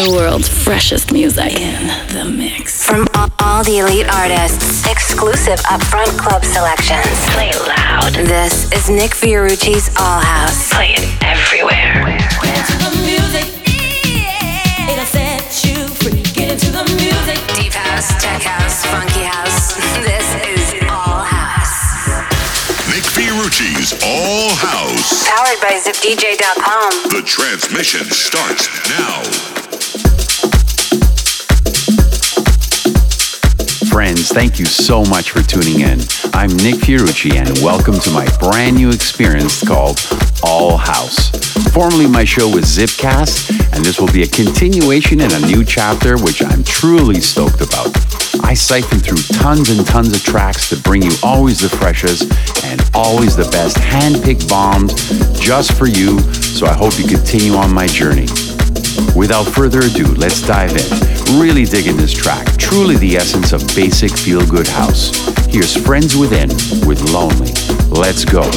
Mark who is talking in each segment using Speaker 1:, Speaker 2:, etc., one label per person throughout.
Speaker 1: The world's freshest music in the mix.
Speaker 2: From all, all the elite artists, exclusive upfront club selections.
Speaker 1: Play loud.
Speaker 2: This is Nick Fiorucci's All House.
Speaker 1: Play it everywhere. Where? Where's the music? Yay! Deep
Speaker 2: house, tech house, funky house. This is All House.
Speaker 3: Nick Fiorucci's All House.
Speaker 2: Powered by ZipDJ.com.
Speaker 3: The transmission starts now.
Speaker 4: Friends, thank you so much for tuning in. I'm Nick Fiorucci and welcome to my brand new experience called All House. Formerly my show was Zipcast, and this will be a continuation and a new chapter which I'm truly stoked about. I siphon through tons and tons of tracks to bring you always the freshest and always the best hand-picked bombs just for you, so I hope you continue on my journey. Without further ado, let's dive in. Really digging this track, truly the essence of basic feel-good house. Here's Friends Within with Lonely. Let's go.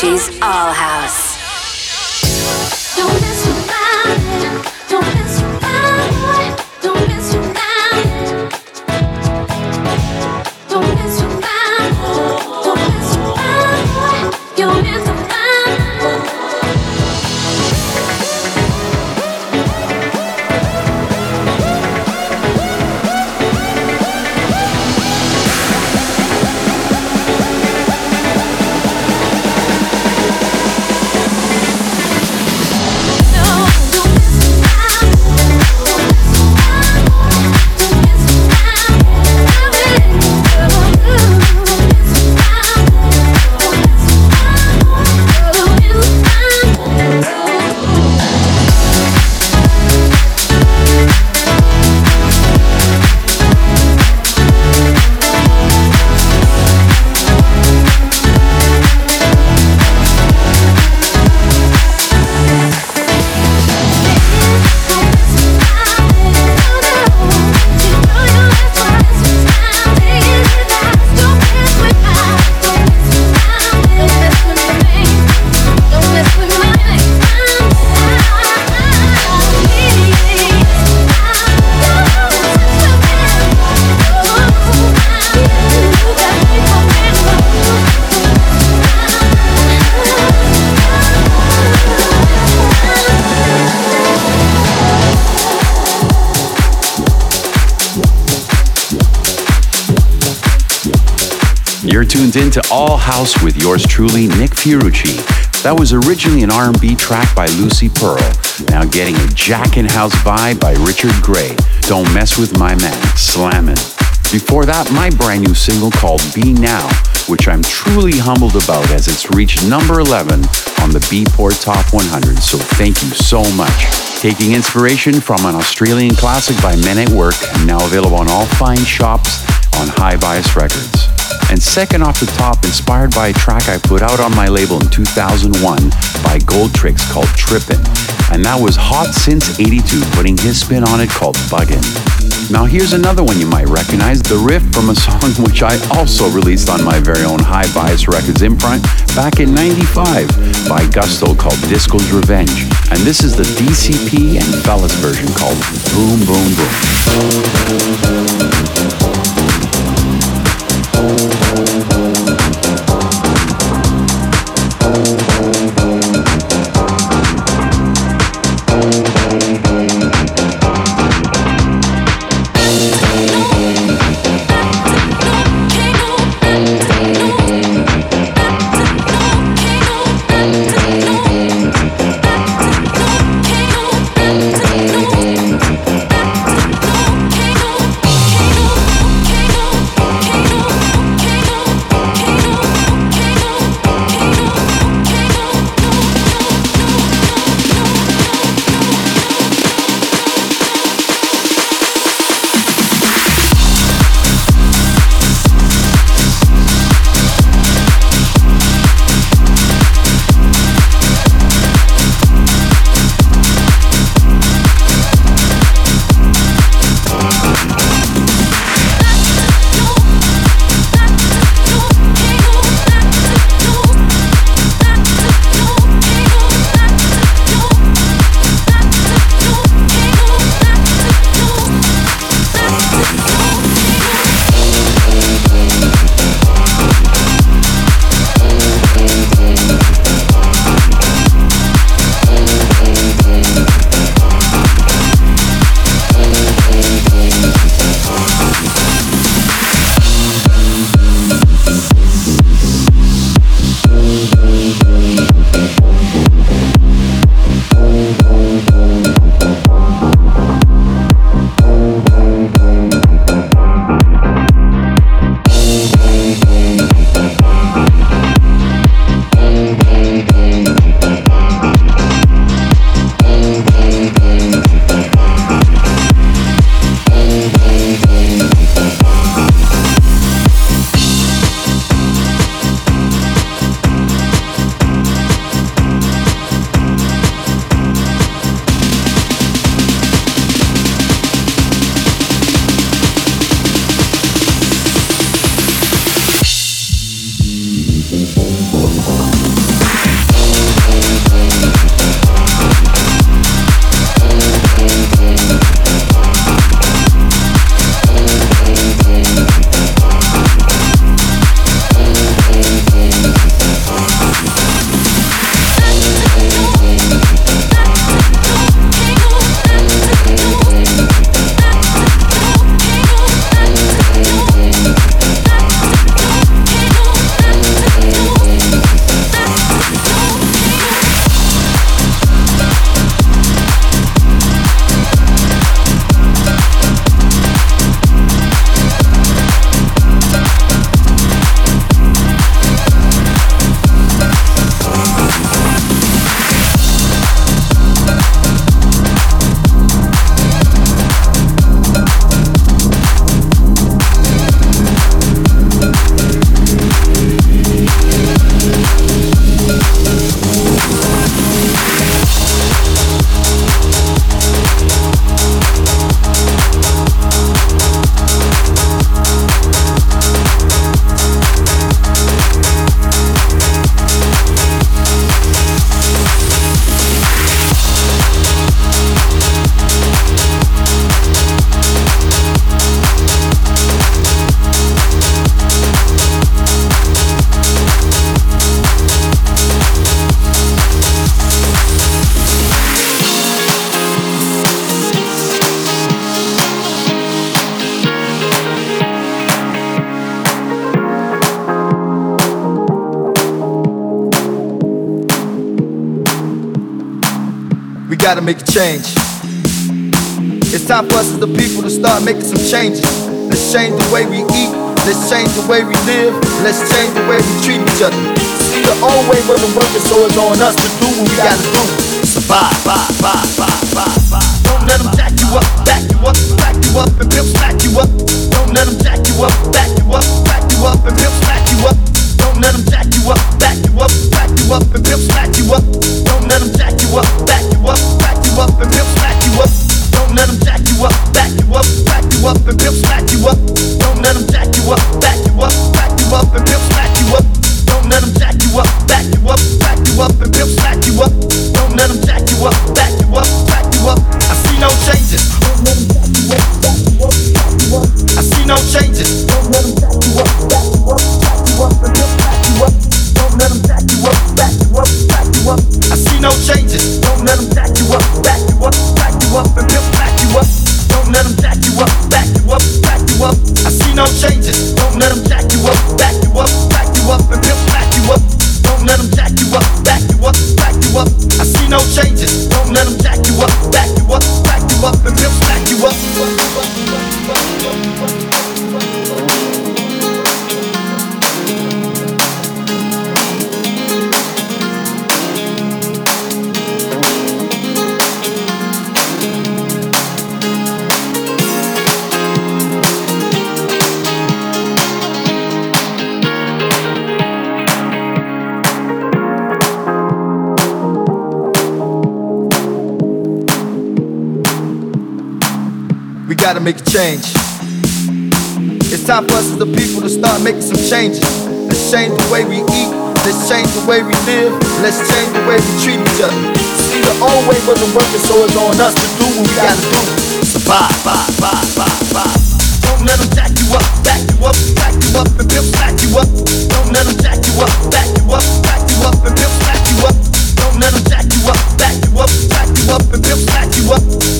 Speaker 4: She's all house. You're tuned in to All House with yours truly, Nick Fiorucci. That was originally an R&B track by Lucy Pearl, now getting a Jack in House vibe by Richard Grey. Don't mess with my man, Slammin'. Before that, my brand new single called Be Now, which I'm truly humbled about as it's reached number 11 on the Beatport Top 100, so thank you so much. Taking inspiration from an Australian classic by Men at Work, and now available on all fine shops on Hi-Bias Records. And second off the top, inspired by a track I put out on my label in 2001 by Goldtrix called Trippin'. And that was Hot Since 82, putting his spin on it called Buggin'. Now here's another one you might recognize, the riff from a song which I also released on my very own Hi-Bias Records imprint back in 95 by Gusto called Disco's Revenge. And this is the DCP and Fellas version called Boom Boom Boom.
Speaker 5: the people to start making some changes. Let's change the way we eat. Let's change the way we live. Let's change the way we treat each other. See The old way wasn't working, so it's on us to do what we gotta do. Survive, bye, bye, bye, bye, bye. Don't let them jack you up, back you up, back you up, and pimp smack you up. Don't let them jack you up, back you up, back you up, and pimp smack you up. change. Let's change the way we eat. Let's change the way we live. Let's change the way we treat each other. See, the old way wasn't working, so it's on us to do what we gotta do. Survive, bye, bye, bye, bye. Don't let them jack you up, back you up, back you up, and pimp back you up. Don't let them jack you up, back you up, back you up, and pimp back you up. Don't let them jack you up, back you up, back you up, and pimp back you up.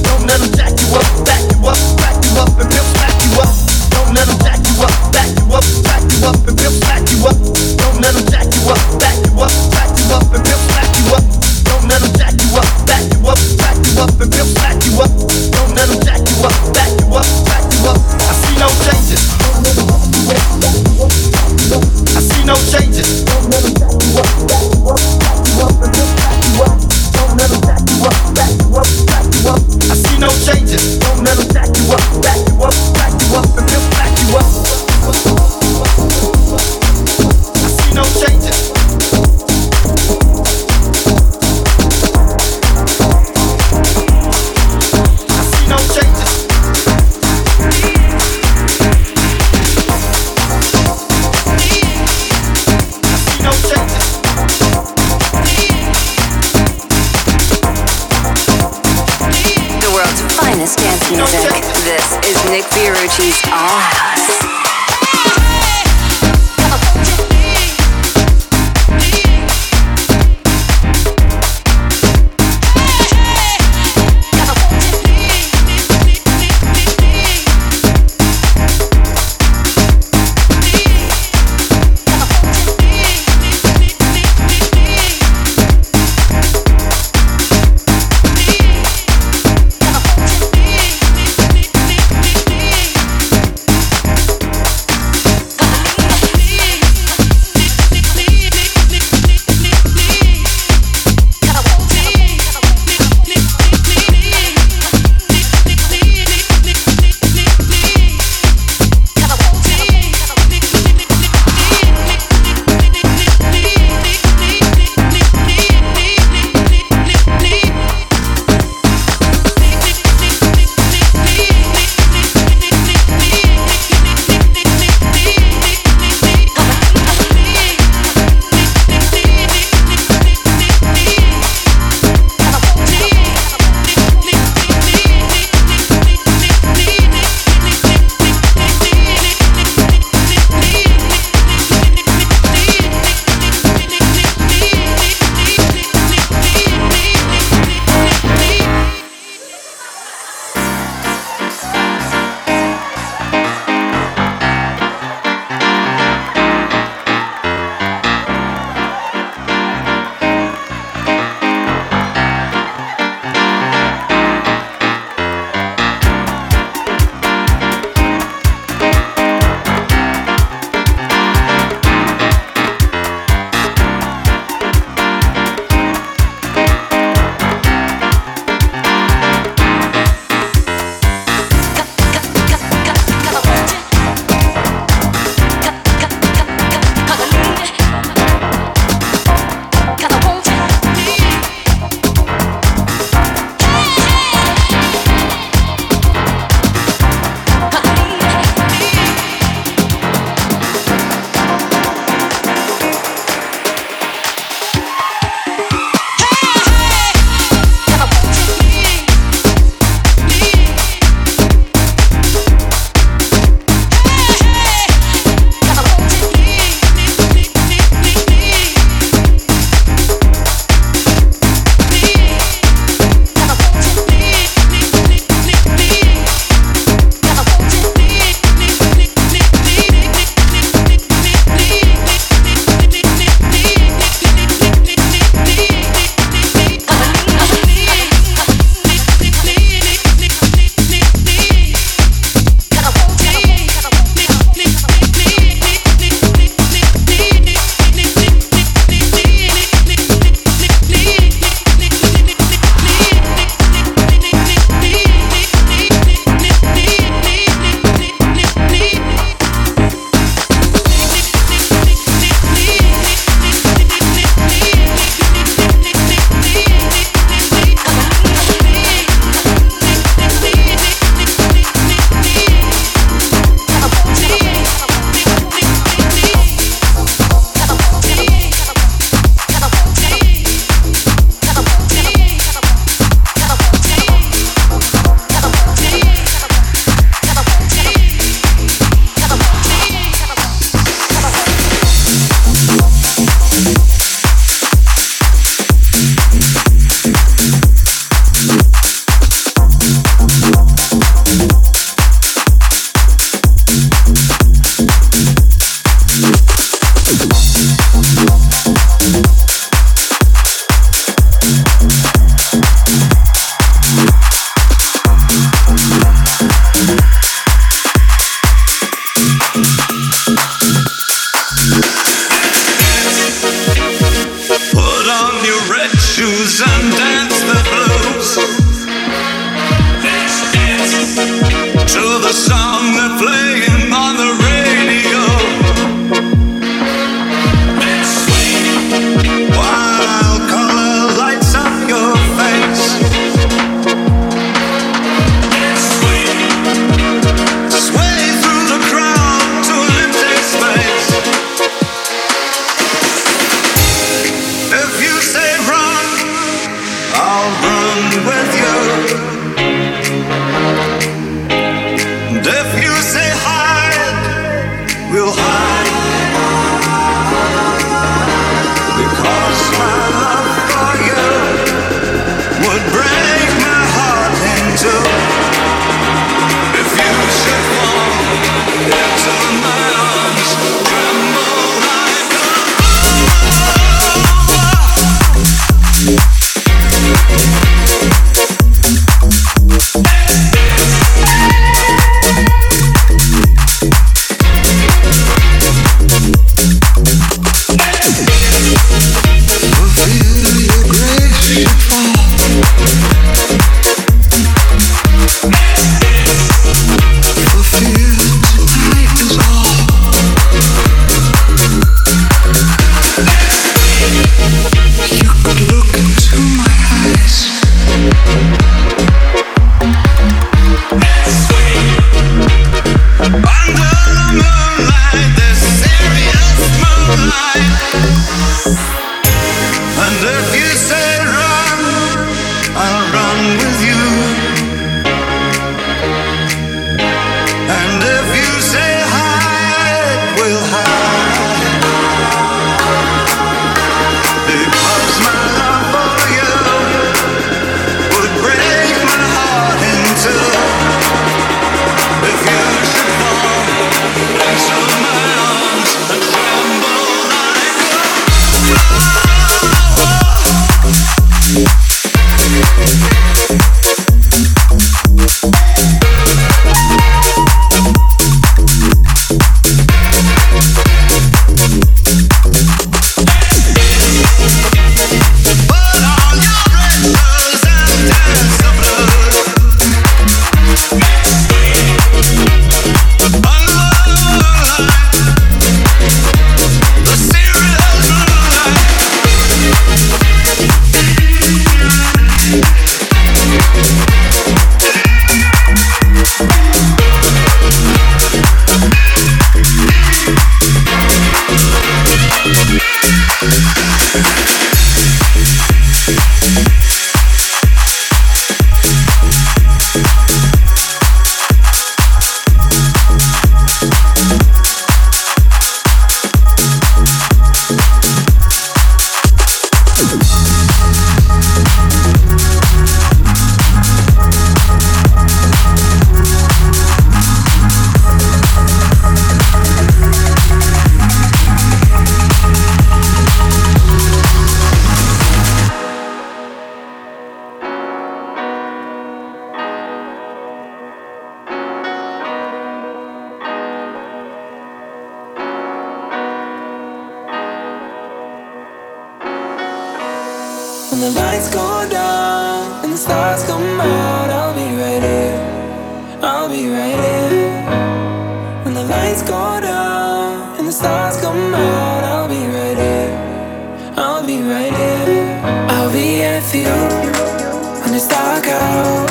Speaker 5: with you when it's dark out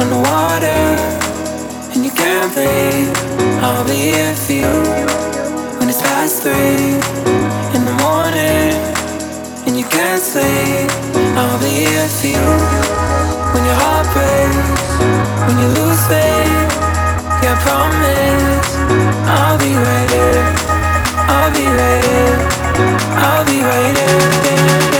Speaker 5: on the water and you can't breathe. I'll be here for you when it's past three in the morning and you can't sleep. I'll be here for you when your heart breaks, when you lose faith. Yeah, I
Speaker 1: promise I'll be waiting. I'll be waiting. I'll be right.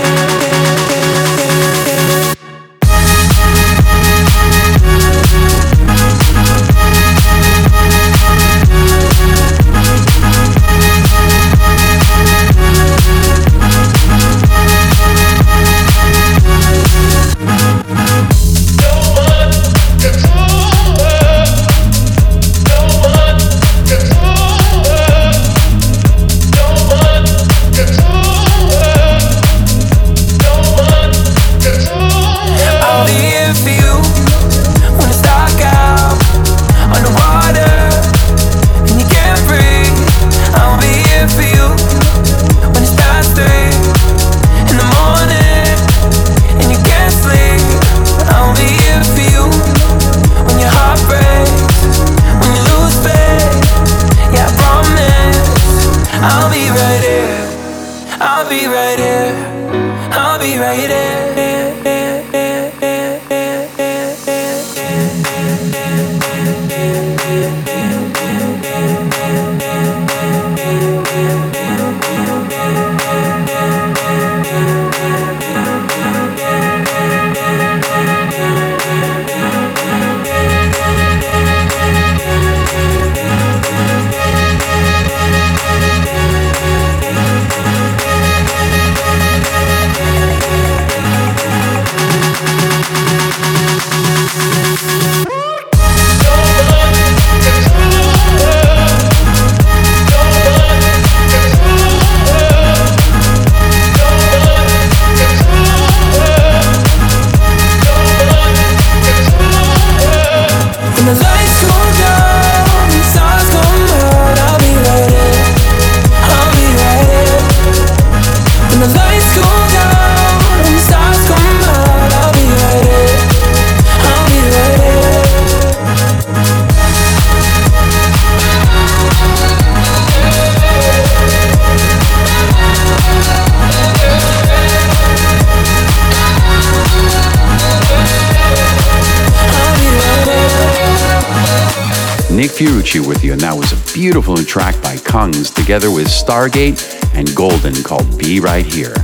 Speaker 1: Kungs together with Stargate and Goldn called Be Right Here.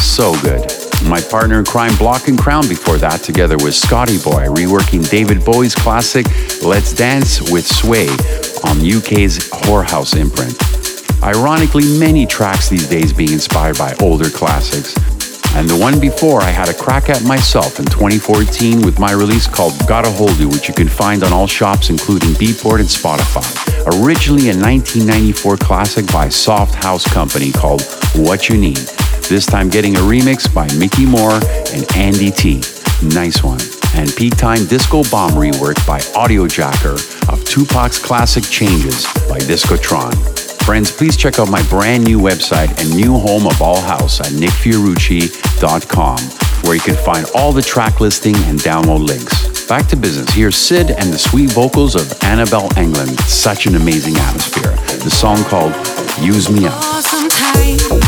Speaker 1: So good. My partner in crime, Block and Crown, before that, together with Scotty Boy, reworking David Bowie's classic Let's Dance with Sway on UK's Whorehouse imprint. Ironically, many tracks these days being inspired by older classics. And the one before I had a crack at myself in 2014 with my release called Gotta Hold You, which you can find on all shops, including Beatport and Spotify. Originally a 1994 classic by Soft House Company called What You Need. This time getting a remix by Micky More and Andy Tee. Nice one. And Peak Time Disco Bomb rework by Audiojacker of Tupac's classic Changes by Discotron. Friends, please check out my brand new website and new home of All House at nickfiorucci.com, where you can find all the track listing and download links. Back to business. Here's Sid and the sweet vocals of Annabel Englund. Such an amazing atmosphere. The song called Use Me Up.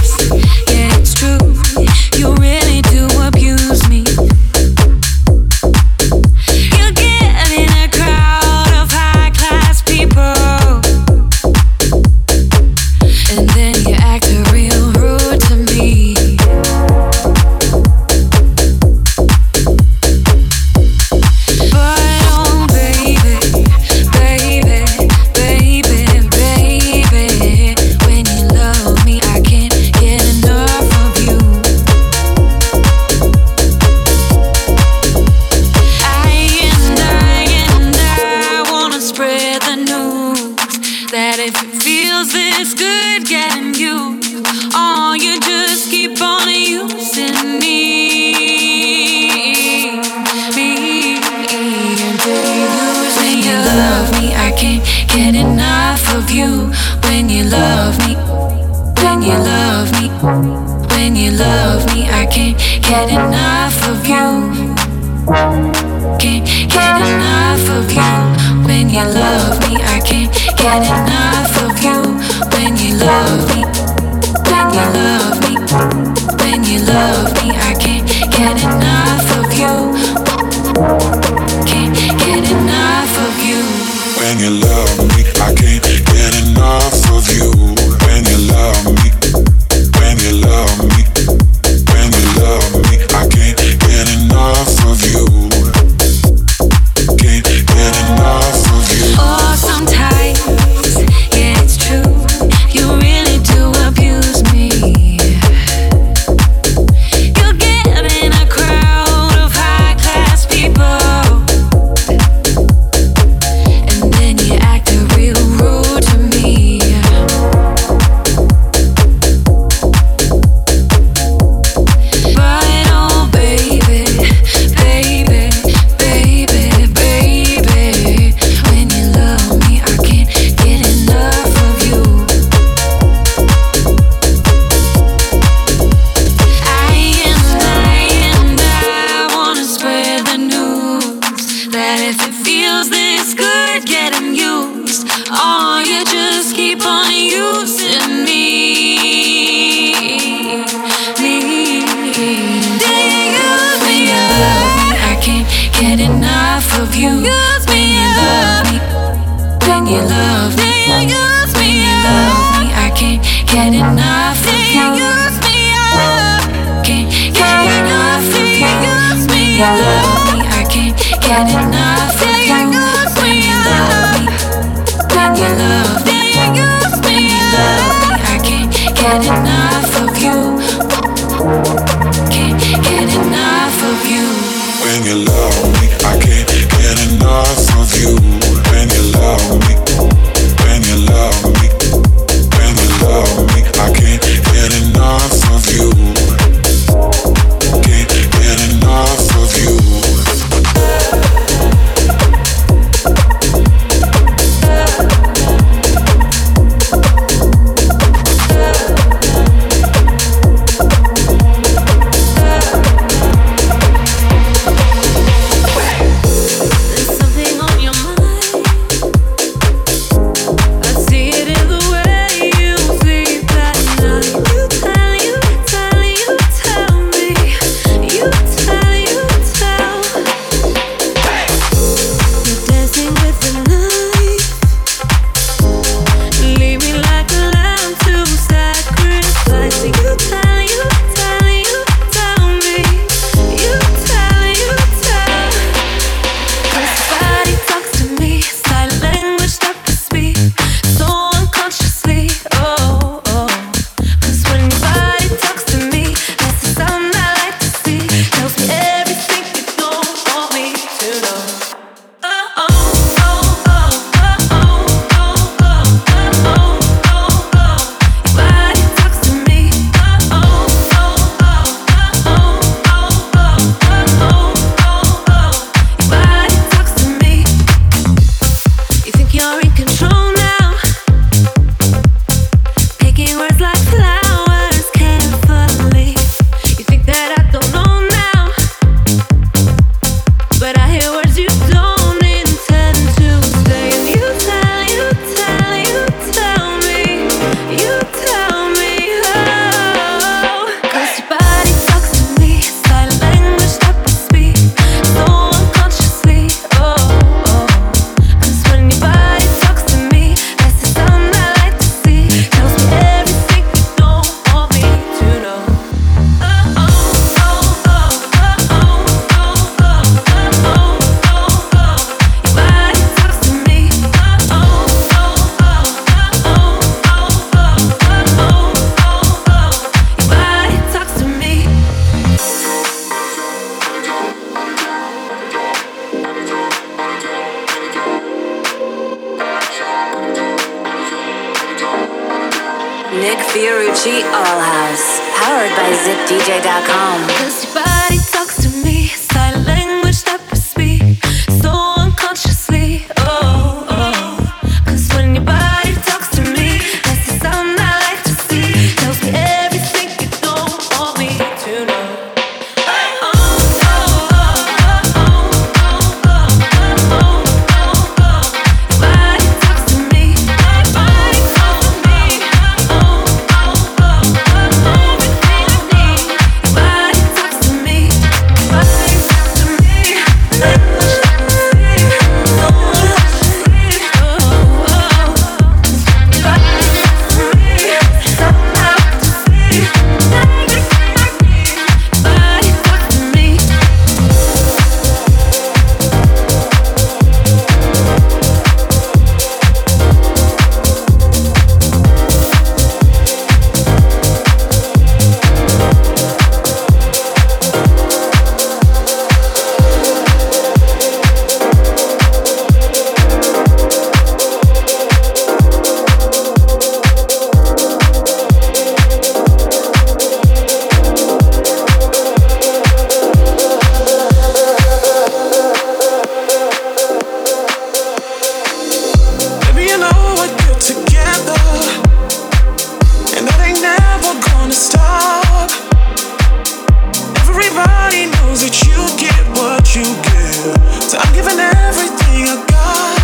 Speaker 6: I'm giving everything I got.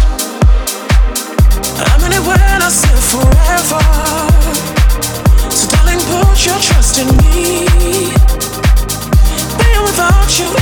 Speaker 6: I'm in it when
Speaker 7: I say forever. So darling, put your trust in me.
Speaker 8: Being without you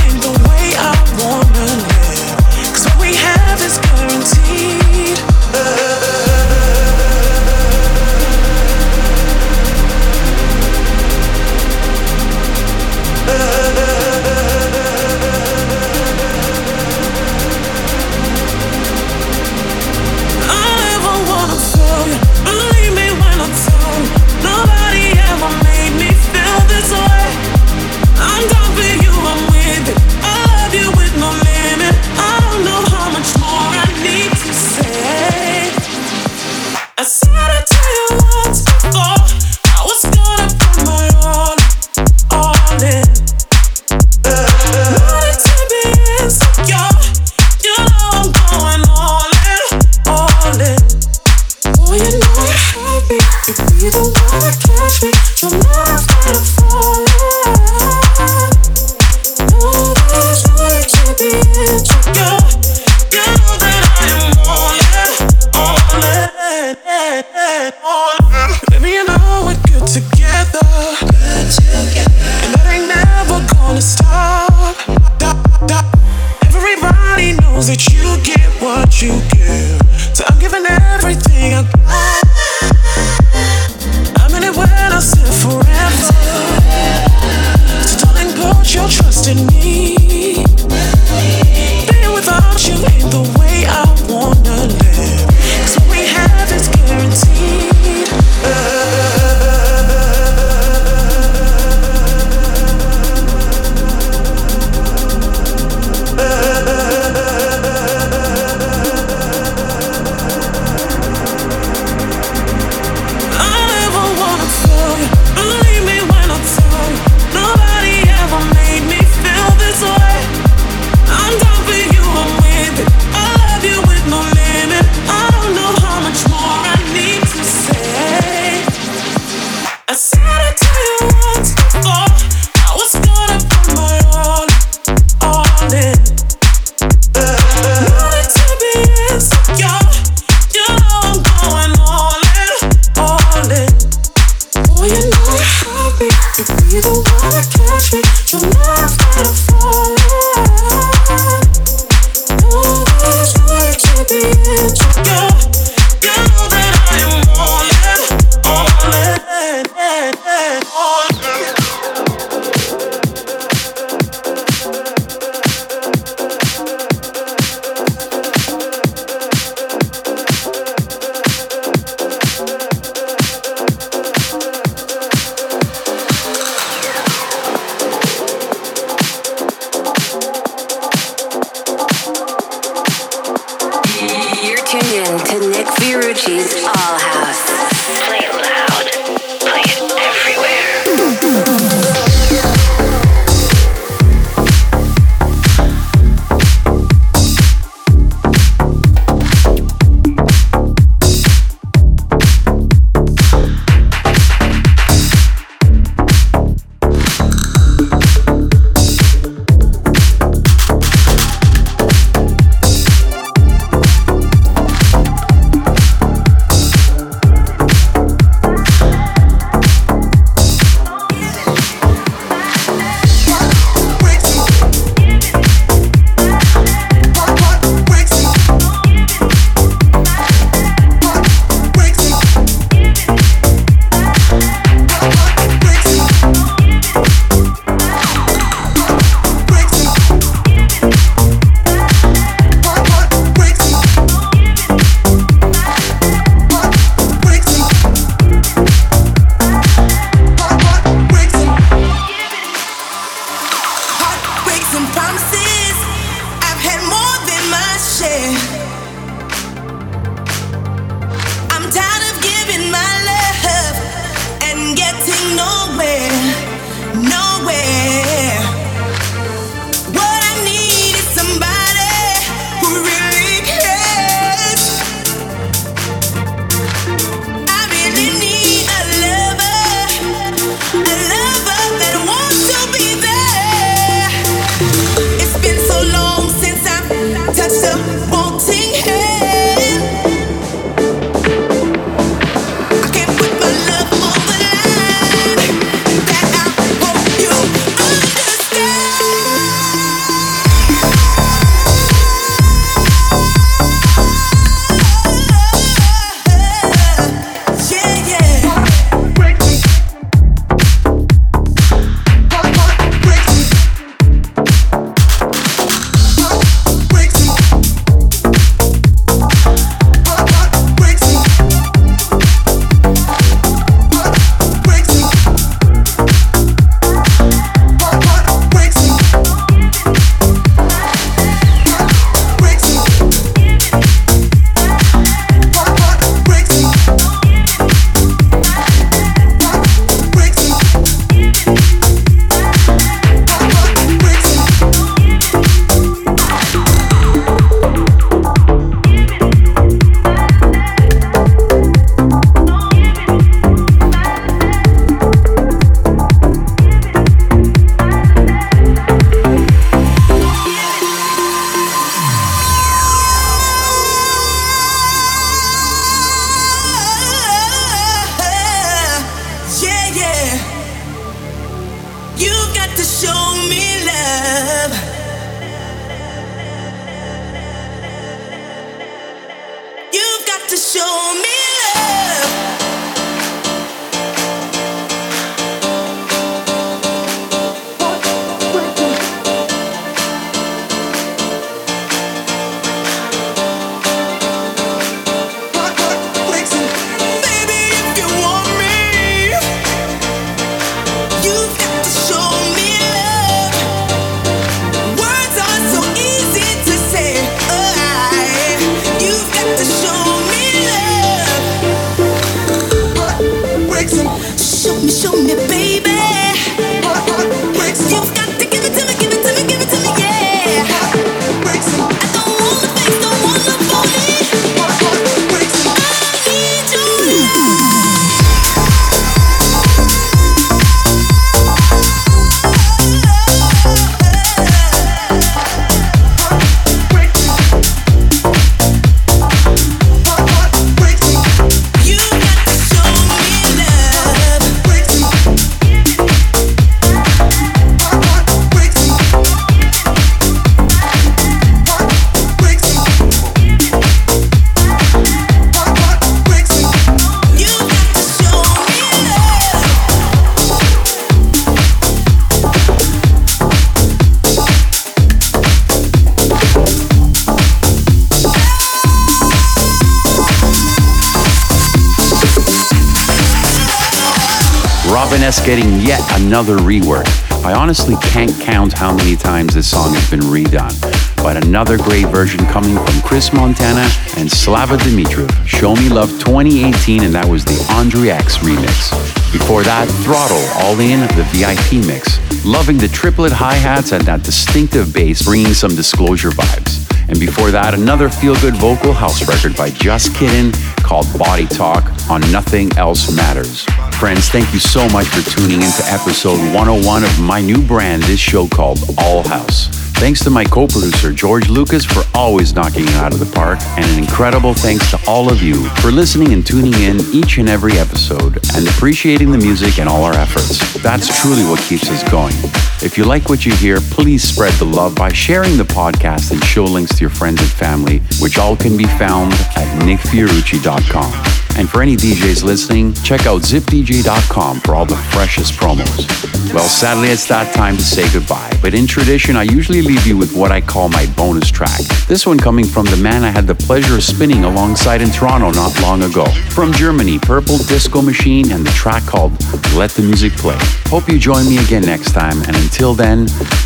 Speaker 4: getting yet another rework. I honestly can't count how many times this song has been redone, but another great version coming from Chris Montana and Slava Dimitrov, Show Me Love 2018, and that was the Andre X remix. Before that, Throttle, All In, the VIP mix. Loving the triplet hi hats and that distinctive bass, bringing some disclosure vibes. And before that, another feel good vocal house record by Just Kiddin called Body Talk on Nothing Else Matters. Friends, thank you so much for tuning into episode 101 of my new brand, this show called All House. Thanks to my co producer, George Lucas, for always knocking it out of the park, and an incredible thanks to all of you for listening and tuning in each and every episode and appreciating the music and all our efforts. That's truly what keeps us going. If you like what you hear, please spread the love by sharing the podcast and show links to your friends and family, which all can be found at nickfiorucci.com. And for any DJs listening, check out zipdj.com for all the freshest promos. Well, sadly, it's that time to say goodbye. But in tradition, I usually leave you with what I call my bonus track. This one coming from the man I had the pleasure of spinning alongside in Toronto not long ago. From Germany, Purple Disco Machine and the track called Let the Music Play. Hope you join me again next time. And until then,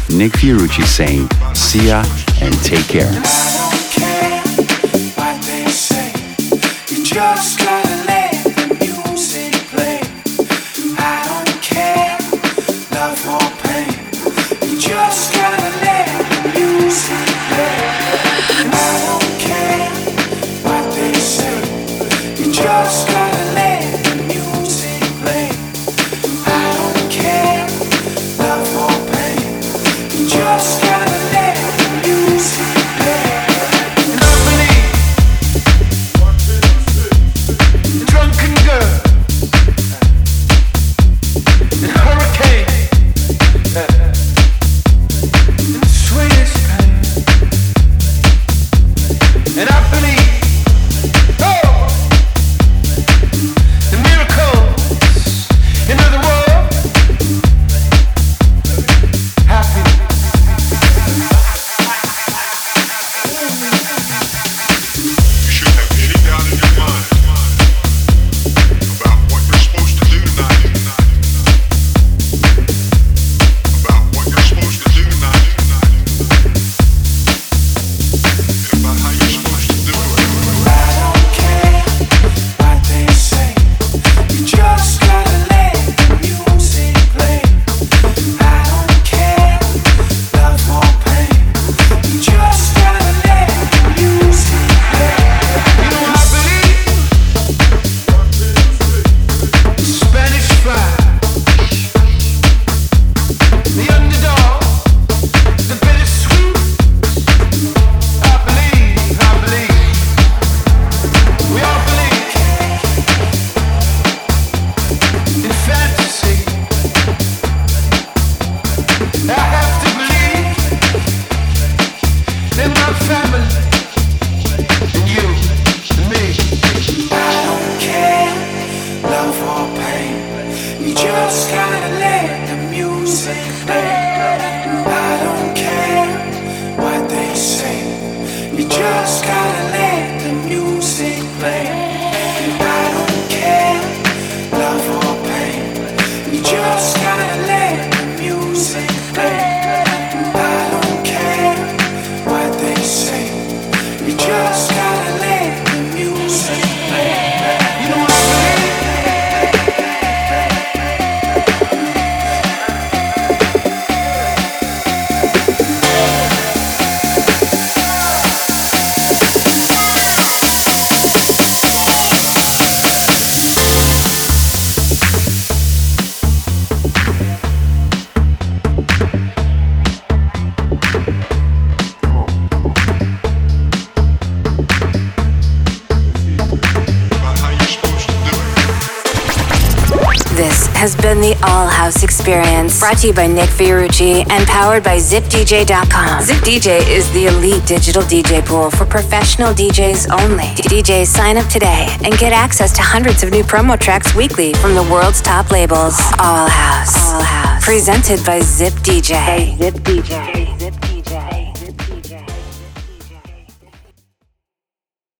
Speaker 4: Nick Fiorucci saying, see ya and take care.
Speaker 9: just
Speaker 2: to you by Nick Fiorucci and powered by ZipDJ.com. ZipDJ is the elite digital DJ pool for professional DJs only. DJs sign up today and get access to hundreds of new promo tracks weekly from the world's top labels. All House. All House. Presented by ZipDJ. DJ. Zip DJ.